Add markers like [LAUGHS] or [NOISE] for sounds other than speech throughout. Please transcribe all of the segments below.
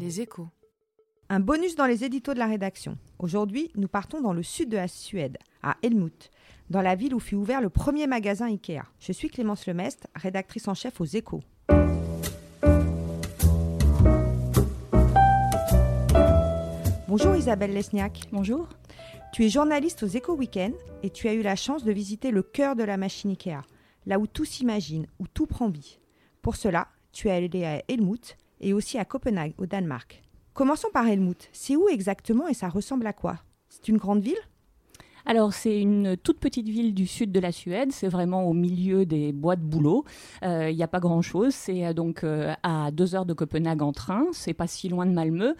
Les échos. Un bonus dans les éditos de la rédaction. Aujourd'hui, nous partons dans le sud de la Suède, à Helmut, dans la ville où fut ouvert le premier magasin Ikea. Je suis Clémence Lemestre, rédactrice en chef aux échos. Bonjour Isabelle Lesniak. Bonjour. Tu es journaliste aux Échos Weekend et tu as eu la chance de visiter le cœur de la machine Ikea, là où tout s'imagine, où tout prend vie. Pour cela, tu es allé à Helmut et aussi à Copenhague, au Danemark. Commençons par Helmut. C'est où exactement et ça ressemble à quoi? C'est une grande ville? Alors, c'est une toute petite ville du sud de la Suède. C'est vraiment au milieu des bois de boulot. Il euh, n'y a pas grand-chose. C'est euh, donc euh, à deux heures de Copenhague en train. C'est pas si loin de Malmö.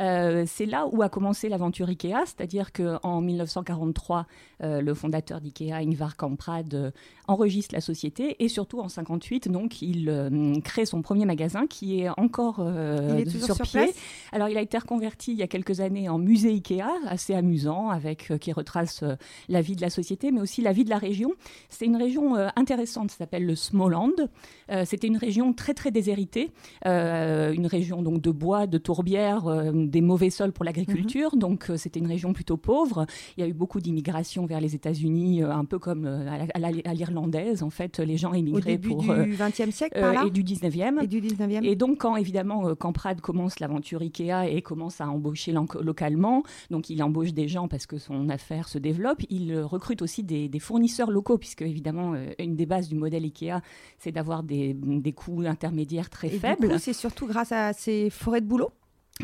Euh, c'est là où a commencé l'aventure IKEA, c'est-à-dire qu'en 1943, euh, le fondateur d'IKEA, Ingvar Kamprad, euh, enregistre la société et surtout en 58, donc il crée son premier magasin qui est encore sur, pied. Alors il a été reconverti il y a quelques années en musée IKEA, assez amusant, avec qui retrace la vie de la société, mais aussi la vie de la région. C'est une région intéressante, ça s'appelle le Småland. C'était une région très très déshéritée, une région donc de bois, de tourbières des mauvais sols pour l'agriculture, mhm. donc euh, c'était une région plutôt pauvre. Il y a eu beaucoup d'immigration vers les États-Unis, euh, un peu comme euh, à l'irlandaise. En fait, les gens émigraient pour du XXe siècle par là et du 19e. Et du 19e. Et donc quand évidemment quand commence l'aventure Ikea et commence à embaucher localement, donc il embauche des gens parce que son affaire se développe, il recrute aussi des, fournisseurs locaux puisque évidemment une des bases du modèle Ikea, c'est d'avoir des, des coûts intermédiaires très et faibles. C'est surtout grâce à ces forêts de boulot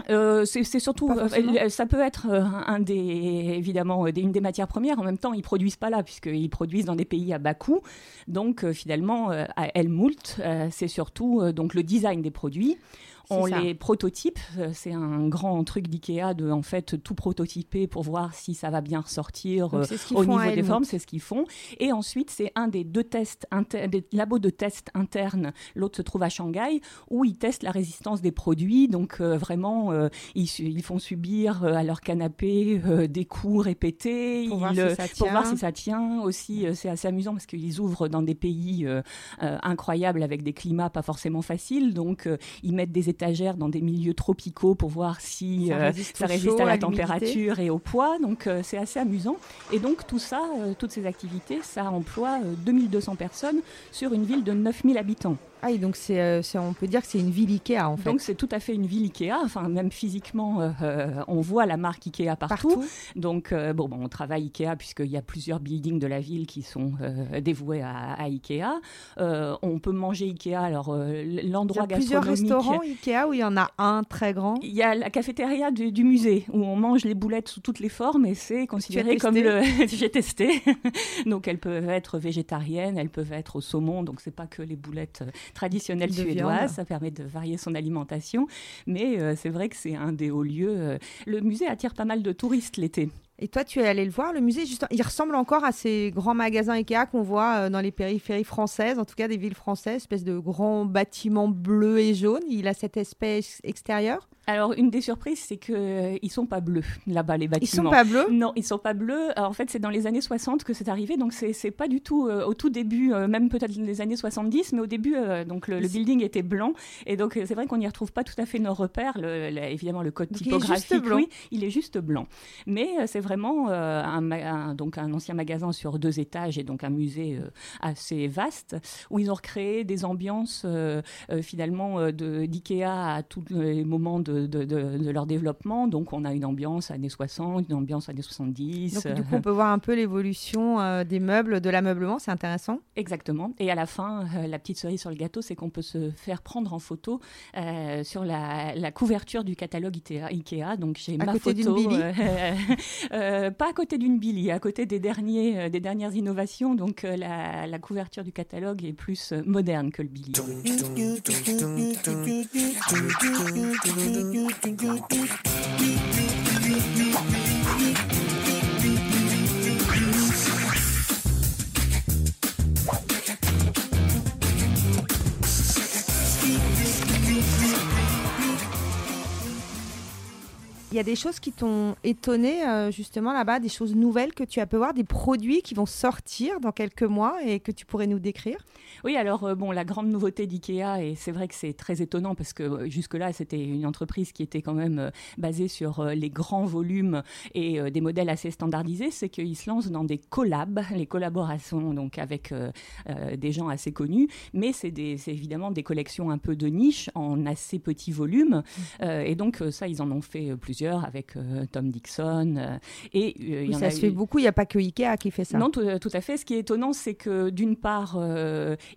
euh, c'est surtout, euh, ça peut être euh, un des, évidemment, une des matières premières. En même temps, ils produisent pas là, puisqu'ils produisent dans des pays à bas coût. Donc, finalement, à Helmut, c'est surtout donc le design des produits. On les prototype, euh, c'est un grand truc d'IKEA de en fait tout prototyper pour voir si ça va bien ressortir euh, au niveau des formes, c'est ce qu'ils font. Et ensuite, c'est un des deux tests, des labos de tests internes. L'autre se trouve à Shanghai où ils testent la résistance des produits. Donc euh, vraiment, ils, font subir à leur canapé des coups répétés pour, voir, si ça pour voir si ça tient. Aussi, c'est assez amusant parce qu'ils ouvrent dans des pays incroyables avec des climats pas forcément faciles. Donc ils mettent des étagères dans des milieux tropicaux pour voir si ça euh, résiste, à la température et au poids. Donc euh, c'est assez amusant. Et donc tout ça, euh, toutes ces activités, ça emploie 2200 personnes sur une ville de 9000 habitants. Ah, donc c'est, on peut dire que c'est une ville Ikea en fait. Donc c'est tout à fait une ville Ikea. Enfin, même physiquement, on voit la marque Ikea partout. Donc bon, bon, on travaille Ikea puisqu'il y a plusieurs buildings de la ville qui sont dévoués à, Ikea. on peut manger Ikea. Alors l'endroit gastronomique. Plusieurs restaurants Ikea où il y en a un très grand. Il y a la cafétéria du, musée où on mange les boulettes sous toutes les formes et c'est considéré comme le. [LAUGHS] J'ai testé. [LAUGHS] donc elles peuvent être végétariennes, elles peuvent être au saumon. Donc c'est pas que les boulettes traditionnelle suédoise. Ça permet de varier son alimentation. Mais euh, c'est vrai que c'est un des hauts lieux. Euh, le musée attire pas mal de touristes l'été. Et toi, tu es allé le voir, le musée, juste, il ressemble encore à ces grands magasins Ikea qu'on voit euh, dans les périphéries françaises, en tout cas des villes françaises, espèce de grands bâtiments bleus et jaunes. Il a cette espèce extérieure? Alors, une des surprises, c'est qu'ils euh, ne sont pas bleus, là-bas, les bâtiments. Ils sont pas bleus? Non, ils sont pas bleus. en fait, c'est dans les années 60 que c'est arrivé, donc c'est pas du tout euh, au tout début, euh, même peut-être les années 70, mais au début, donc le, building était blanc. Et donc, c'est vrai qu'on n'y retrouve pas tout à fait nos repères. évidemment, le code typographique, il est juste oui, il est juste blanc. Mais c'est vraiment un, donc un ancien magasin sur deux étages et donc un musée assez vaste, où ils ont recréé des ambiances, finalement, d'IKEA à tous les moments de de, leur développement. Donc, on a une ambiance années 60, une ambiance années 70. Donc, du coup, on peut voir un peu l'évolution euh, des meubles, de l'ameublement. C'est intéressant. Exactement. Et à la fin, euh, la petite cerise sur le gâteau, c'est qu'on peut se faire prendre en photo euh, sur la, couverture du catalogue Ikea. Donc, j'ai ma côté photo. Billy pas à côté d'une Billy, à côté des, derniers, des dernières innovations. Donc, la, la couverture du catalogue est plus moderne que le Billy. you, you, do you, you, you, you. Il y a des choses qui t'ont étonné euh, justement là-bas, des choses nouvelles que tu as pu voir, des produits qui vont sortir dans quelques mois et que tu pourrais nous décrire? Oui, alors euh, bon, la grande nouveauté d'IKEA, et c'est vrai que c'est très étonnant parce que euh, jusque-là, c'était une entreprise qui était quand même basée sur les grands volumes et des modèles assez standardisés, c'est qu'ils se lancent dans des collabs, les collaborations donc avec des gens assez connus, mais c'est évidemment des collections un peu de niche en assez petit volume. Mmh. et donc ça, ils en ont fait plusieurs avec euh, Tom Dixon. Euh, et euh, il y en ça se fait beaucoup, il n'y a pas que Ikea qui fait ça. Non, tout, à fait. Ce qui est étonnant, c'est que d'une part,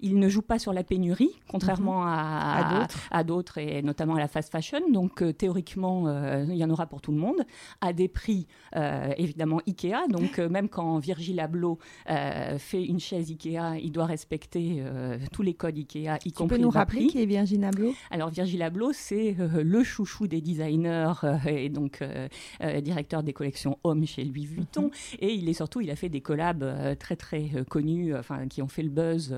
il ne joue pas sur la pénurie, contrairement mhm. à, à d'autres, et notamment à la fast fashion. Donc théoriquement, il y en aura pour tout le monde, à des prix évidemment Ikea. Donc même quand Virgil Abloh fait une chaise Ikea, il doit respecter tous les codes Ikea, y tu peux nous rappeler qui est Virgil Abloh? Alors Virgil Abloh, c'est le chouchou des designers et donc euh, euh, directeur des collections hommes chez Louis Vuitton. Mhm. Et il est surtout, il a fait des collabs euh, très très connus, enfin qui ont fait le buzz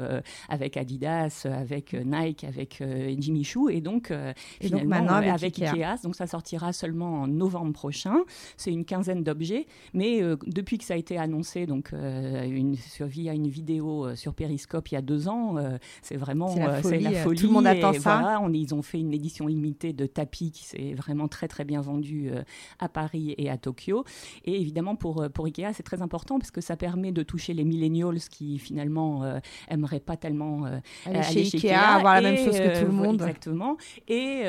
avec Adidas, avec Nike, avec Jimmy Choo, et donc finalement avec, Ikea. Donc ça sortira seulement en novembre prochain. C'est une quinzaine d'objets, mais depuis que ça a été annoncé, donc une, via une vidéo sur Periscope il y a deux ans, c'est vraiment c'est la, folie. Tout le monde attend ça. on, ils ont fait une édition limitée de tapis qui s'est vraiment très très bien vendu euh, à Paris et à Tokyo. Et évidemment, pour, euh, pour Ikea, c'est très important parce que ça permet de toucher les millennials qui finalement n'aimeraient euh, pas tellement aller, chez, Ikea, avoir la même chose que tout le monde. Exactement. Et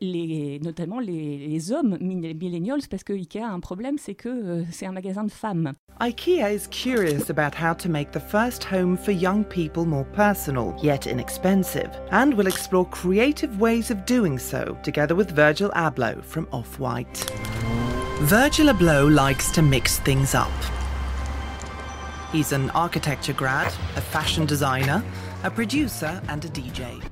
les, notamment les, les hommes millennials, parce que Ikea a un problème, c'est que c'est un magasin de femmes. IKEA is curious about how to make the first home for young people more personal, yet inexpensive, and will explore creative ways of doing so together with Virgil Abloh from Off White. Virgil Abloh likes to mix things up. He's an architecture grad, a fashion designer, a producer, and a DJ.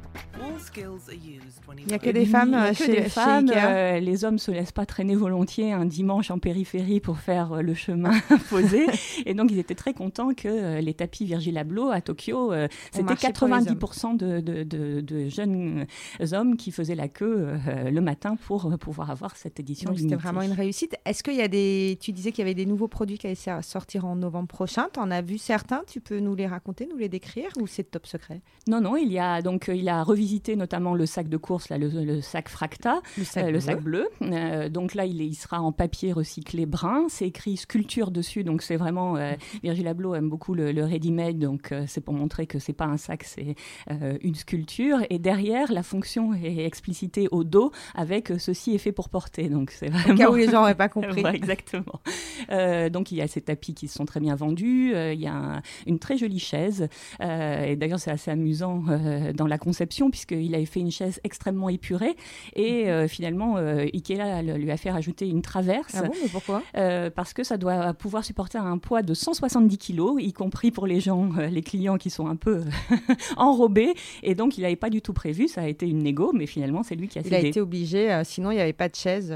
Il n'y a que des femmes que chez, des femmes. Euh, les hommes se laissent pas traîner volontiers un dimanche en périphérie pour faire euh, le chemin [LAUGHS] posé. Et donc, ils étaient très contents que euh, les tapis Virgil Abloh à Tokyo, c'était 90% de, de, de, jeunes hommes qui faisaient la queue le matin pour pouvoir avoir cette édition. C'était vraiment une réussite. Est-ce qu'il y a des. Tu disais qu'il y avait des nouveaux produits qui allaient sortir en novembre prochain. Tu en as vu certains? Tu peux nous les raconter, nous les décrire? Ou c'est top secret? Non, non. Il, y a, donc, il a revisité notamment le sac de course le, sac Fracta, le sac, bleu. Euh, donc là, il, il, sera en papier recyclé brun. C'est écrit sculpture dessus, donc c'est vraiment. Euh, Virgil Abloh aime beaucoup le, ready-made, donc euh, c'est pour montrer que c'est pas un sac, c'est une sculpture. Et derrière, la fonction est explicitée au dos avec ceci est fait pour porter. Donc c'est vraiment. Au cas où les gens n'auraient pas [LAUGHS] compris. exactement. donc il y a ces tapis qui sont très bien vendus. il y a une très jolie chaise. et d'ailleurs, c'est assez amusant dans la conception puisqu'il avait fait une chaise extrêmement épuré. Et mhm. euh, finalement, euh, Ikea lui a fait rajouter une traverse. Ah bon, mais pourquoi? Euh, Parce que ça doit pouvoir supporter un poids de 170 kilos, y compris pour les gens, les clients qui sont un peu [LAUGHS] enrobés. Et donc, il n'avait pas du tout prévu. Ça a été une négo, mais finalement, c'est lui qui a cédé. Il a été obligé, sinon il n'y avait pas de chaise.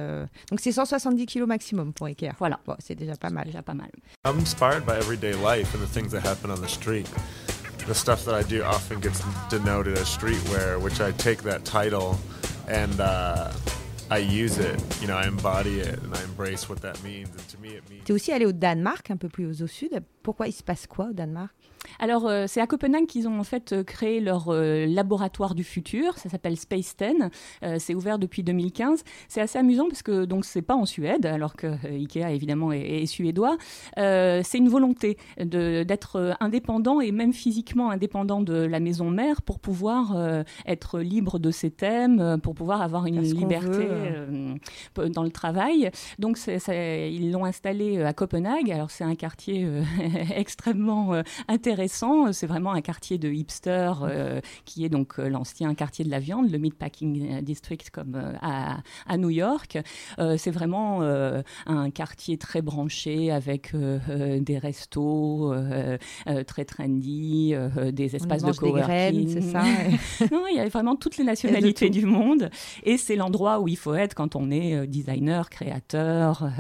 Donc, c'est 170 kilos maximum pour Ikea. Voilà. c'est déjà pas mal. déjà pas mal. I'm inspired by everyday life and the things that happen on the street. The stuff that I do often gets denoted as streetwear, which I take that title and uh, I use it. You know, I embody it and I embrace what that means. And to me, it means. T'es aussi allé au Danemark, un peu plus au sud. Pourquoi il se passe quoi au Danemark alors, euh, c'est à Copenhague qu'ils ont en fait euh, créé leur euh, laboratoire du futur. Ça s'appelle Space 10. c'est ouvert depuis 2015. C'est assez amusant parce que donc c'est pas en Suède, alors que Ikea évidemment est, suédois. c'est une volonté d'être indépendant et même physiquement indépendant de la maison mère pour pouvoir être libre de ses thèmes, pour pouvoir avoir une liberté dans le travail. Donc, ils l'ont installé à Copenhague. Alors, c'est un quartier [LAUGHS] extrêmement intéressant intéressant. C'est vraiment un quartier de hipster euh, qui est donc euh, l'ancien quartier de la viande, le Meatpacking District comme euh, à, à, New York. c'est vraiment un quartier très branché avec des restos très trendy, des espaces de coworking. c'est ça. [LAUGHS] non, il y a vraiment toutes les nationalités du monde et c'est l'endroit où il faut être quand on est designer, créateur.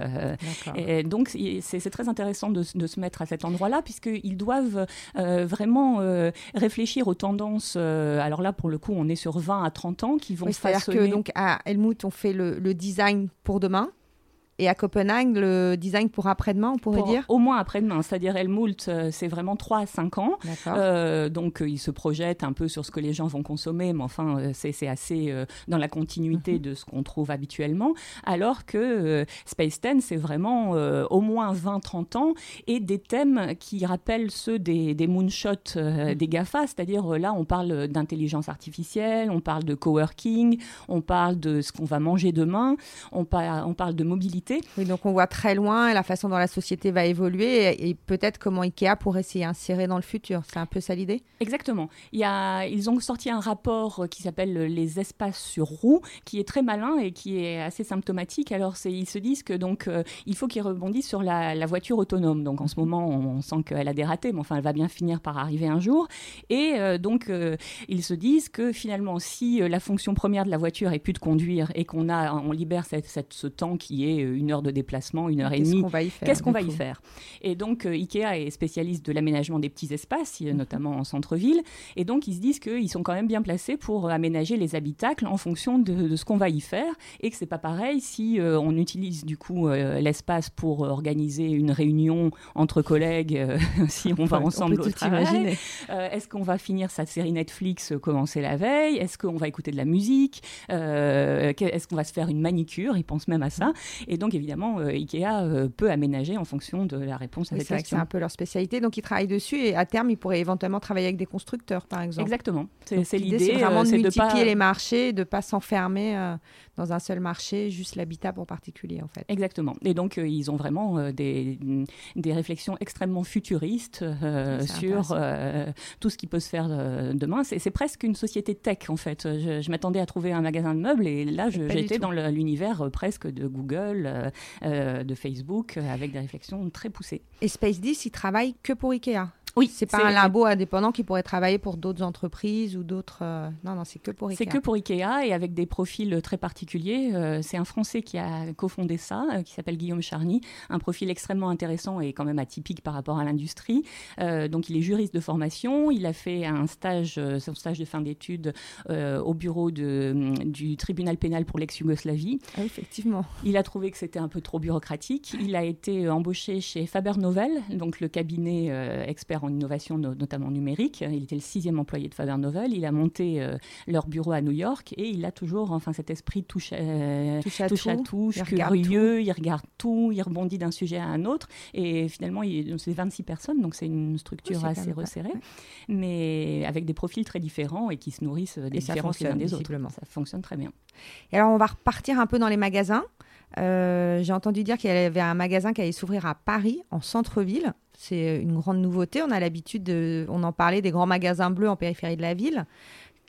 et donc c'est très intéressant de, de, se mettre à cet endroit-là puisqu'ils doivent euh, vraiment euh, réfléchir aux tendances. Euh, alors là, pour le coup, on est sur 20 à 30 ans qui vont oui, C'est-à-dire que donc à Helmut, on fait le, design pour demain Et à Copenhague, le design pour après-demain, on pourrait Pour dire Au moins après-demain, c'est-à-dire Helmut, euh, c'est vraiment 3 à 5 ans. Euh, donc, euh, il se projette un peu sur ce que les gens vont consommer, mais enfin, euh, c'est assez euh, dans la continuité de ce qu'on trouve habituellement. Alors que euh, Space 10, c'est vraiment au moins 20-30 ans et des thèmes qui rappellent ceux des, des moonshots euh, des GAFA, c'est-à-dire là, on parle d'intelligence artificielle, on parle de coworking, on parle de ce qu'on va manger demain, on, par- on parle de mobilité. Oui, donc on voit très loin la façon dont la société va évoluer et, et peut-être comment Ikea pourrait s'y insérer dans le futur. C'est un peu ça l'idée? Exactement. Il y a, ils ont sorti un rapport qui s'appelle les espaces sur roues, qui est très malin et qui est assez symptomatique. Alors, ils se disent que donc euh, il faut qu'ils rebondissent sur la, la voiture autonome. Donc, en ce moment, on, on sent qu'elle a des ratés, mais enfin, elle va bien finir par arriver un jour. Et euh, donc, euh, ils se disent que finalement, si la fonction première de la voiture est plus de conduire et qu'on a, on libère cette, cette- ce temps qui est une heure de déplacement, une heure et Qu'est-ce demie qu'on va y faire Qu'est-ce qu'on va y faire Et donc, euh, Ikea est spécialiste de l'aménagement des petits espaces, euh, notamment en centre-ville. Et donc, ils se disent qu'ils sont quand même bien placés pour aménager les habitacles en fonction de, de ce qu'on va y faire. Et que c'est pas pareil si euh, on utilise du coup euh, l'espace pour organiser une réunion entre collègues, [LAUGHS] si on va ensemble peut au tout travail. Est-ce qu'on va finir sa série Netflix commencée la veille? Est-ce qu'on va écouter de la musique? Que- Est-ce qu'on va se faire une manicure? Ils pensent même à ça. Et donc, évidemment, euh, Ikea euh, peut aménager en fonction de la réponse à Oui, cette c'est vrai que c'est question. un peu leur spécialité, donc ils travaillent dessus et à terme ils pourraient éventuellement travailler avec des constructeurs par exemple. Exactement. C'est l'idée, c'est vraiment euh, de c'est multiplier pas... les marchés, de pas s'enfermer dans un seul marché, juste l'habitat pour particulier en fait. Exactement. Et donc, ils ont vraiment des, des réflexions extrêmement futuristes sur tout ce qui peut se faire demain. C'est presque une société tech, en fait. Je, je m'attendais à trouver un magasin de meubles et là, j'étais dans l'univers presque de Google, de Facebook, euh, avec des réflexions très poussées. Et Space 10, ils travaillent que pour Ikea. Oui, C'est pas un labo indépendant qui pourrait travailler pour d'autres entreprises ou d'autres. euh, Non, non, c'est que pour Ikea. C'est que pour Ikea et avec des profils très particuliers. Euh, c'est un Français qui a cofondé ça, euh, qui s'appelle Guillaume Charny. Un profil extrêmement intéressant et quand même atypique par rapport à l'industrie. Euh, donc il est juriste de formation. Il a fait un stage, son stage de fin d'études au bureau de, du tribunal pénal pour l'ex-Yougoslavie. Ah effectivement. Il a trouvé que c'était un peu trop bureaucratique. Il a été embauché chez Faber Novel, donc le cabinet euh, en innovation, no- notamment numérique. Il était le sixième employé de Faber Novel. Il a monté euh, leur bureau à New York et il a toujours enfin, cet esprit touche, euh, Touche à touche à tout. tout, il regarde curieux, il regarde tout, il rebondit d'un sujet à un autre. Et finalement, c'est 26 personnes, donc c'est une structure Oui, assez resserrée, ouais. mais avec des profils très différents et qui se nourrissent des Et différences les uns des autres. Ça fonctionne très bien. Et alors, on va repartir un peu dans les magasins. Euh, J'ai entendu dire qu'il y avait un magasin qui allait s'ouvrir à Paris, en centre-ville. C'est une grande nouveauté. On a l'habitude, de, on en parlait des grands magasins bleus en périphérie de la ville.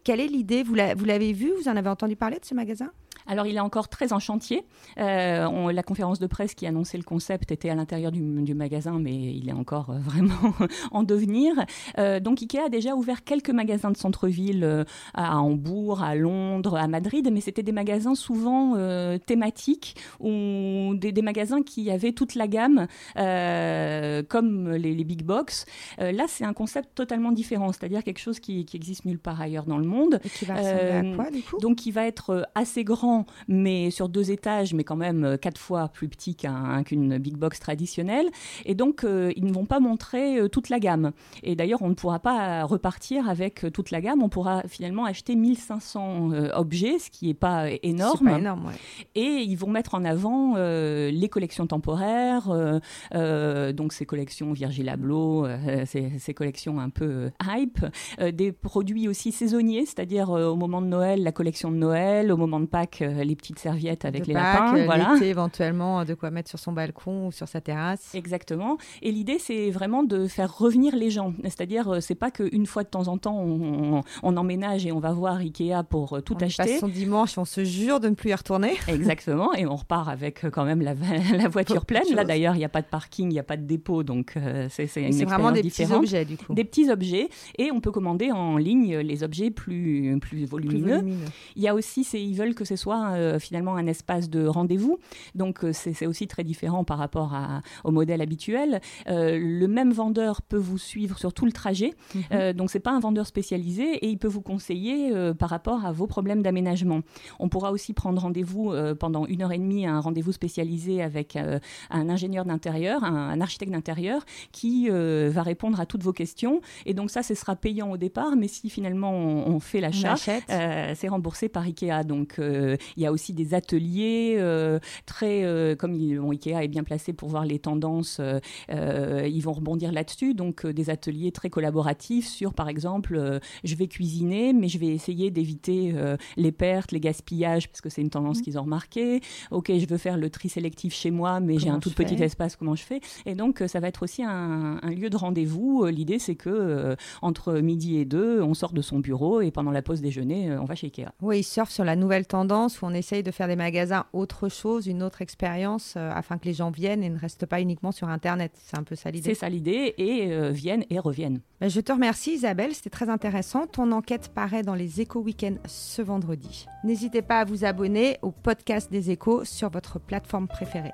Quelle est l'idée? Vous l'a- vous l'avez vu? Vous en avez entendu parler de ce magasin? Alors, il est encore très en chantier. Euh, on- la conférence de presse qui annonçait le concept était à l'intérieur du, du magasin, mais il est encore euh, [LAUGHS] vraiment en devenir. Euh, donc, Ikea a déjà ouvert quelques magasins de centre-ville euh, à Hambourg, à Londres, à Madrid, mais c'était des magasins souvent euh, thématiques ou des, des magasins qui avaient toute la gamme, comme les, les big box. Là, c'est un concept totalement différent, c'est-à-dire quelque chose qui, qui existe nulle part ailleurs dans le monde. Et qui va ressembler à quoi, du coup? Donc, il va être assez grand, mais sur deux étages, mais quand même euh, quatre fois plus petit qu'un- qu'une big box traditionnelle. Et donc, euh, ils ne vont pas montrer euh, toute la gamme. Et d'ailleurs, on ne pourra pas repartir avec toute la gamme. On pourra finalement acheter 1500 euh, objets, ce qui n'est pas énorme. C'est pas énorme, ouais. Et ils vont mettre en avant euh, les collections temporaires, donc ces collections Virgil Abloh, [LAUGHS] ces, ces collections un peu hype, des produits aussi saisonniers, c'est-à-dire au moment de Noël, la collection de Noël, au moment de Pâques, euh, les petites serviettes avec De les Pâques, lapins. euh, Voilà. éventuellement, de quoi mettre sur son balcon ou sur sa terrasse. Exactement. Et l'idée, c'est vraiment de faire revenir les gens. C'est-à-dire, euh, c'est pas qu'une fois de temps en temps, on, on- on emménage et on va voir Ikea pour euh, tout on acheter. passe son dimanche, on se jure de ne plus y retourner. [LAUGHS] Exactement, et on repart avec euh, quand même la, [LAUGHS] la voiture pleine. Là d'ailleurs, il n'y a pas de parking, il n'y a pas de dépôt, donc euh, c'est une C'est vraiment des petits objets, du coup. Des petits objets, et on peut commander en ligne les objets plus, plus Plus volumineux. volumineux. Il y a aussi, ils veulent que ce soit soit finalement un espace de rendez-vous. Donc c'est aussi très différent par rapport à, au modèle habituel. le même vendeur peut vous suivre sur tout le trajet. Mhm. donc c'est pas un vendeur spécialisé et il peut vous conseiller par rapport à vos problèmes d'aménagement. On pourra aussi prendre rendez-vous pendant une heure et demie, un rendez-vous spécialisé avec un ingénieur d'intérieur, un, architecte d'intérieur qui va répondre à toutes vos questions. Et donc ça, ce sera payant au départ, mais si finalement on, fait l'achat, euh, c'est remboursé par Ikea. Donc euh, il y a aussi des ateliers euh, très, comme Ikea est bien placé pour voir les tendances, ils vont rebondir là-dessus. Donc des ateliers très collaboratifs sur, par exemple, je vais cuisiner, mais je vais essayer d'éviter les pertes, les gaspillages, parce que c'est une tendance mmh. qu'ils ont remarqué. Ok, je veux faire le tri sélectif chez moi, mais j'ai un tout petit espace, comment je fais? Et donc ça va être aussi un, un lieu de rendez-vous. L'idée, c'est que entre midi et deux, on sort de son bureau et pendant la pause déjeuner, euh, on va chez Ikea. Oui, ils surfent sur la nouvelle tendance où on essaye de faire des magasins autre chose, une autre expérience, euh, afin que les gens viennent et ne restent pas uniquement sur Internet. C'est un peu ça l'idée. C'est ça l'idée, et euh, viennent et reviennent. Ben, je te remercie Isabelle, c'était très intéressant. Ton enquête paraît dans les échos week-end ce vendredi. N'hésitez pas à vous abonner au podcast des échos sur votre plateforme préférée.